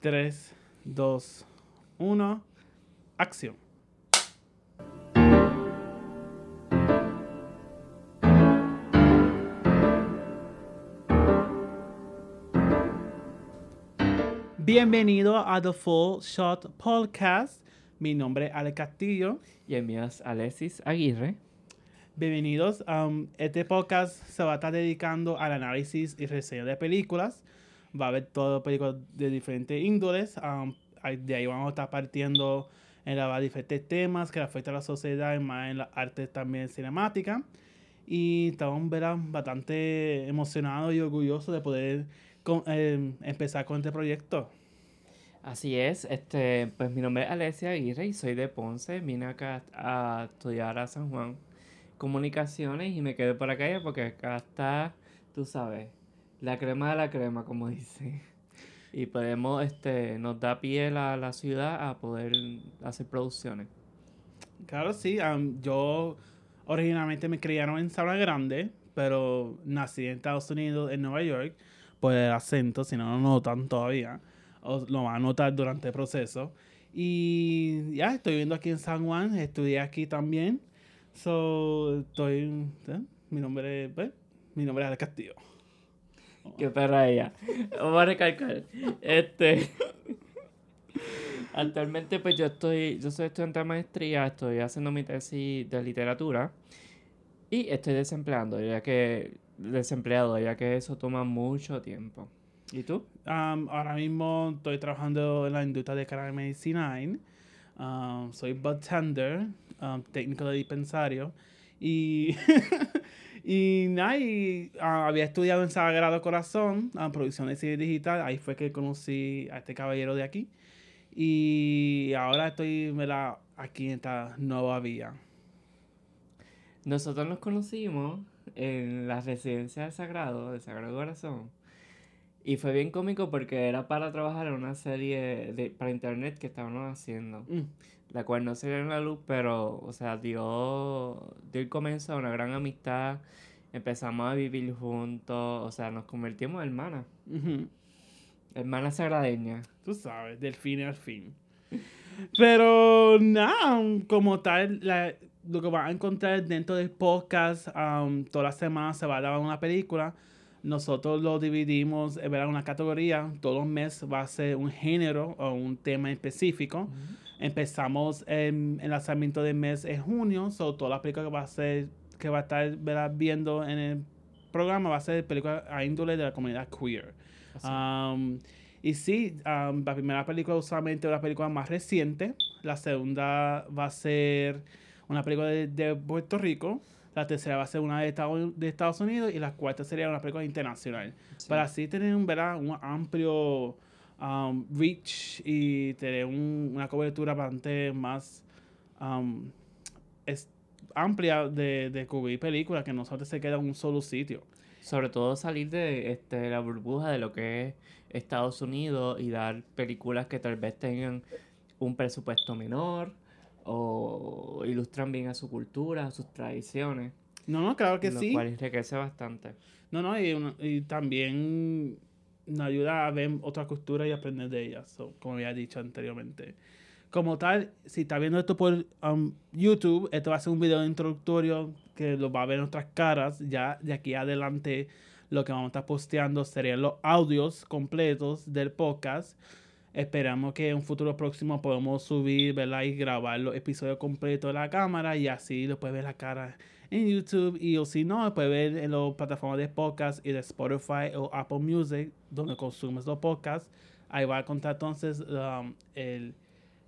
3, 2, 1. Acción. Bienvenido a The Full Shot Podcast. Mi nombre es Ale Castillo. Y el mío es Alexis Aguirre. Bienvenidos. Um, este podcast se va a estar dedicando al análisis y reseña de películas. Va a haber todo películas de diferentes índoles. Um, de ahí vamos a estar partiendo en la, diferentes temas que afectan a la sociedad y más en la arte también cinemática. Y estamos bastante emocionados y orgullosos de poder em, empezar con este proyecto. Así es, este, pues mi nombre es Alessia Aguirre y soy de Ponce. Vine acá a estudiar a San Juan comunicaciones y me quedé por acá porque acá está, tú sabes, la crema de la crema, como dice. Y podemos, este, nos da pie a la ciudad a poder hacer producciones. Claro, sí. yo originalmente me criaron en Sabana Grande, pero nací en Estados Unidos, en Nueva York, por el acento, si no lo notan todavía, o lo van a notar durante el proceso. Y ya, estoy viviendo aquí en San Juan, estudié aquí también. So, estoy. ¿eh? Mi nombre es. Mi nombre es Alex Castillo. Qué perra ella. Vamos a recalcar. Este. Actualmente, pues yo estoy. Yo soy estudiante de maestría, estoy haciendo mi tesis de literatura. Y estoy desempleando, ya que. Desempleado, ya que eso toma mucho tiempo. ¿Y tú? Um, ahora mismo estoy trabajando en la industria de cannabis medicinal. Um, soy bartender, um, técnico de dispensario. Y, y nada, ah, había estudiado en Sagrado Corazón, a producción de cine digital. Ahí fue que conocí a este caballero de aquí. Y ahora estoy aquí en esta nueva vía. Nosotros nos conocimos en la residencia de Sagrado, de Sagrado Corazón. Y fue bien cómico porque era para trabajar en una serie de, para internet que estábamos haciendo. Mm. La cual no se dio en la luz, pero, o sea, dio, dio el comienzo a una gran amistad. Empezamos a vivir juntos, o sea, nos convertimos en hermanas. Hermanas sagradeñas. Tú sabes, del fin al fin. Pero nada, como tal, lo que vas a encontrar dentro del podcast, um, toda la semana se va a dar una película nosotros lo dividimos en una categoría. Todos los meses va a ser un género o un tema específico. Empezamos en el lanzamiento del mes en junio. So, toda la película que va a ser, que va a estar viendo en el programa va a ser película a índole de la comunidad queer. Um, y sí, um, la primera película usualmente es la película más reciente. La segunda va a ser una película de Puerto Rico la tercera va a ser una de Estados, de Estados Unidos y la cuarta sería una película internacional. Para así tener un, ¿verdad? un amplio um, reach y tener una cobertura bastante más um, amplia de, de cubrir películas que no solamente se queda en un solo sitio. Sobre todo salir de este, la burbuja de lo que es Estados Unidos y dar películas que tal vez tengan un presupuesto menor o ilustran bien a su cultura, a sus tradiciones. No, no, claro que sí. Lo cual enriquece bastante. No, no, y, y también nos ayuda a ver otra cultura y aprender de ellas, como había dicho anteriormente. Como tal, si está viendo esto por um, YouTube, esto va a ser un video introductorio que lo va a ver nuestras caras. Ya de aquí adelante, lo que vamos a estar posteando serían los audios completos del podcast Esperamos que en un futuro próximo podamos subir, ¿verdad? Y grabar los episodios completos de la cámara y así después ver la cara en YouTube y o si no, puedes ver en las plataformas de podcast y de Spotify o Apple Music donde consumes los podcasts. Ahí va a contar entonces um, el,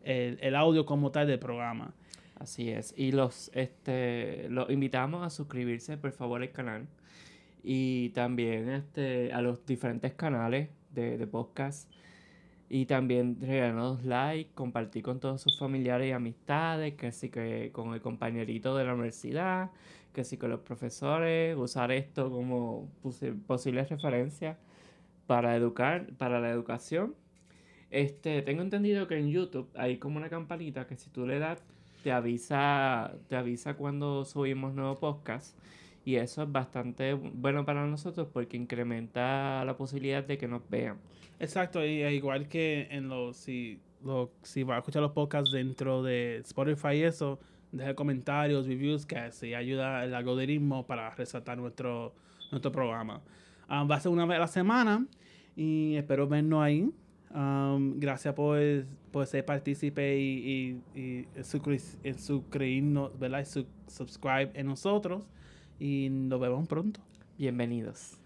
el, el, audio como tal del programa. Así es. Y los, este, los invitamos a suscribirse por favor al canal y también este, a los diferentes canales de, de podcast y también regalarnos like, compartir con todos sus familiares y amistades, que sí que con el compañerito de la universidad, que sí con los profesores, usar esto como posibles referencias para educar, para la educación. Este, tengo entendido que en YouTube hay como una campanita que si tú le das te avisa, te avisa cuando subimos nuevos podcasts Y eso es bastante bueno para nosotros porque incrementa la posibilidad de que nos vean. Exacto, y igual que en los, si, lo, si va a escuchar los podcasts dentro de Spotify y eso, deja comentarios, reviews, que así ayuda el algoritmo para resaltar nuestro, nuestro programa. Ah, va a ser una vez a la semana y espero vernos ahí. Um, gracias por, por ser partícipe y, y, y suscribirnos, ¿verdad? Y su, subscribe en nosotros. Y nos vemos pronto. Bienvenidos.